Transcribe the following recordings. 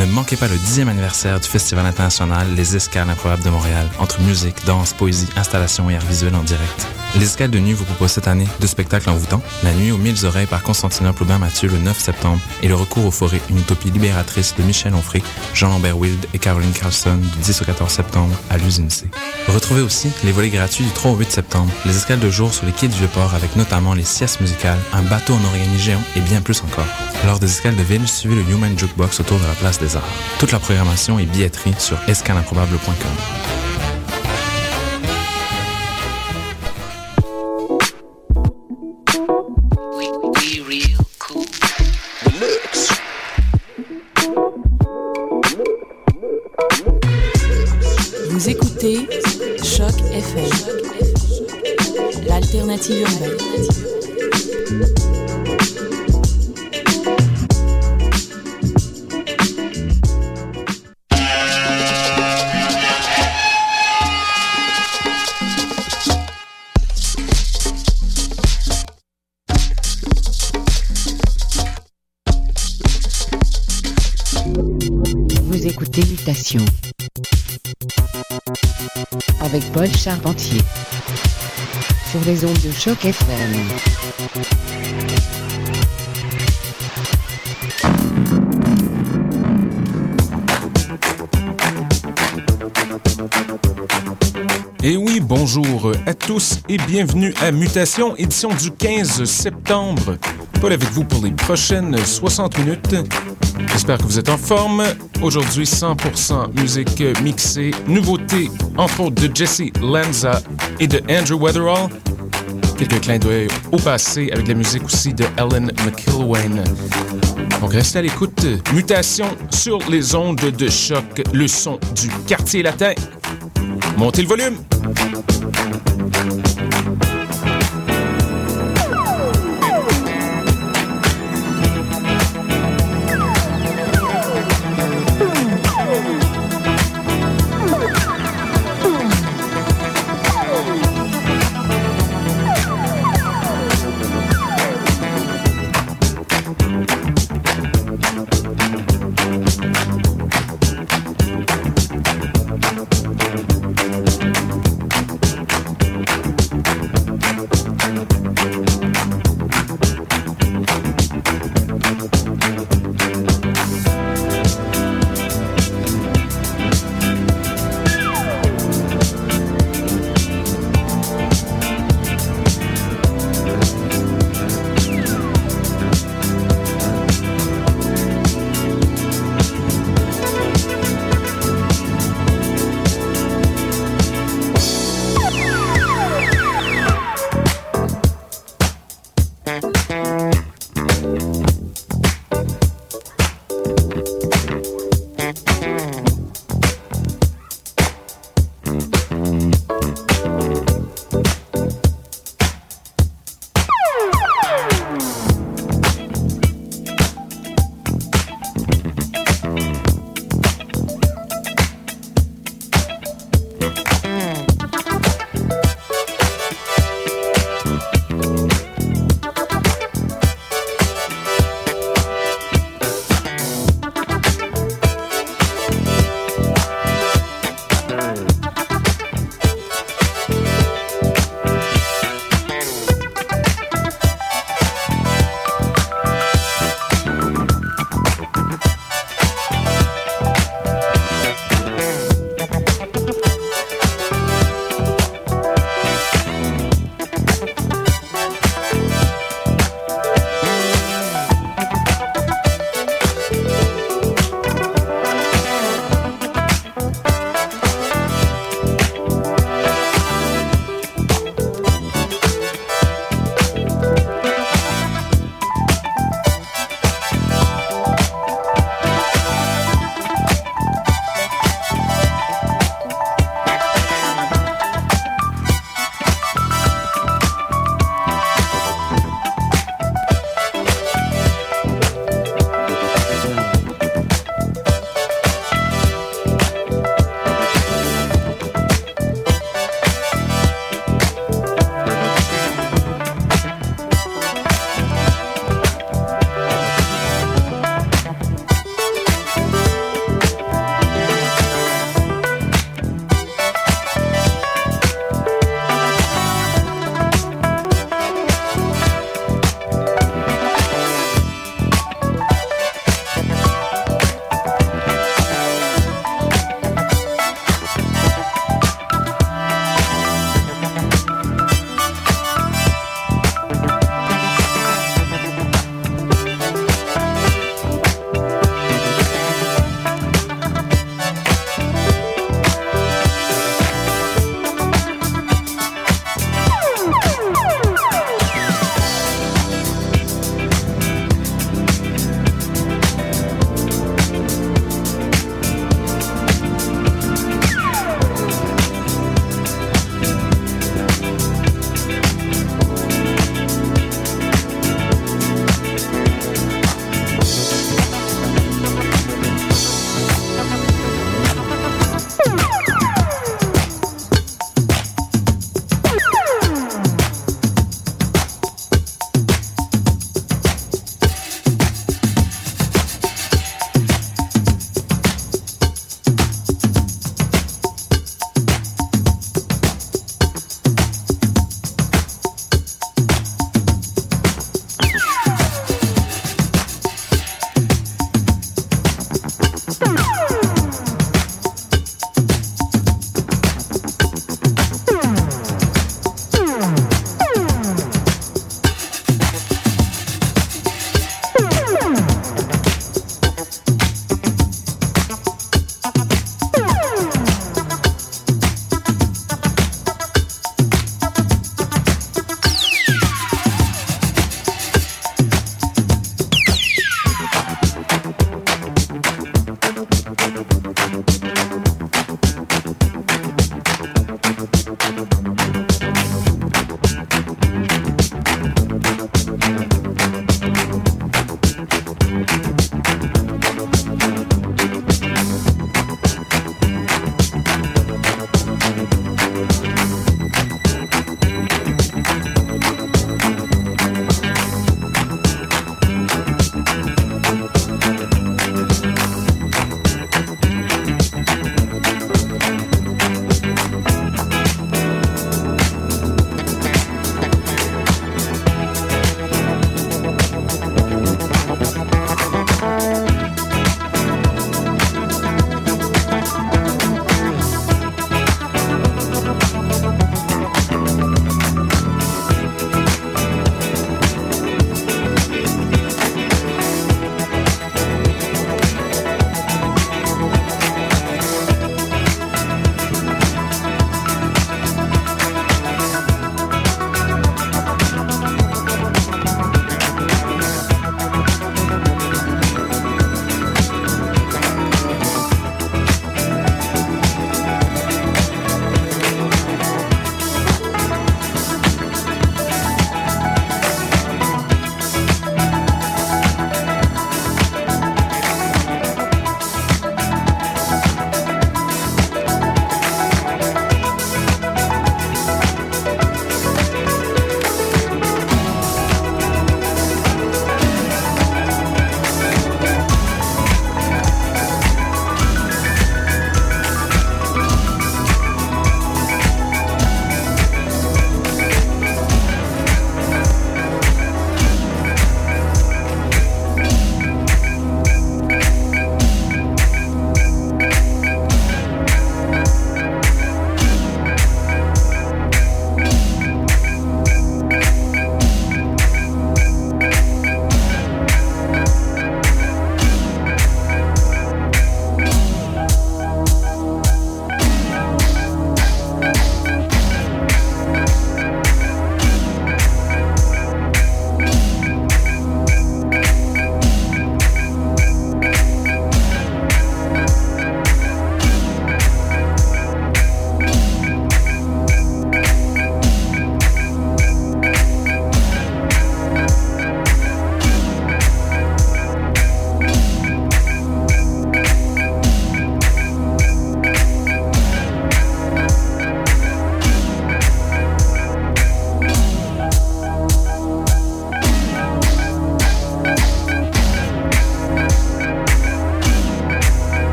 Ne manquez pas le dixième anniversaire du Festival international Les Escales improbables de Montréal, entre musique, danse, poésie, installation et art visuel en direct. Les Escales de Nuit vous proposent cette année deux spectacles en envoûtants. La Nuit aux mille oreilles par Constantinople Aubin Mathieu le 9 septembre et Le Recours aux forêts, une utopie libératrice de Michel Onfray, Jean-Lambert Wild et Caroline Carlson du 10 au 14 septembre à l'usine C. Retrouvez aussi les volets gratuits du 3 au 8 septembre, les escales de jour sur les quais du Vieux-Port avec notamment les siestes musicales, un bateau en origami géant et bien plus encore. Lors des escales de ville, suivez le Human Jukebox autour de la place des Toute la programmation et billetterie sur escalimprobable.com. Vous écoutez Choc FM, l'alternative urbaine. Paul Charpentier sur les ondes de choc FM. Et oui, bonjour à tous et bienvenue à Mutation, édition du 15 septembre. Paul avec vous pour les prochaines 60 minutes. J'espère que vous êtes en forme. Aujourd'hui, 100% musique mixée. Nouveauté, entre autres, de Jesse Lanza et de Andrew Weatherall. Quelques clins d'œil au passé avec la musique aussi de Ellen McIlwain. Donc restez à l'écoute. Mutation sur les ondes de choc, le son du quartier latin. Montez le volume.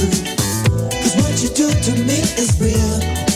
Cause what you do to me is real.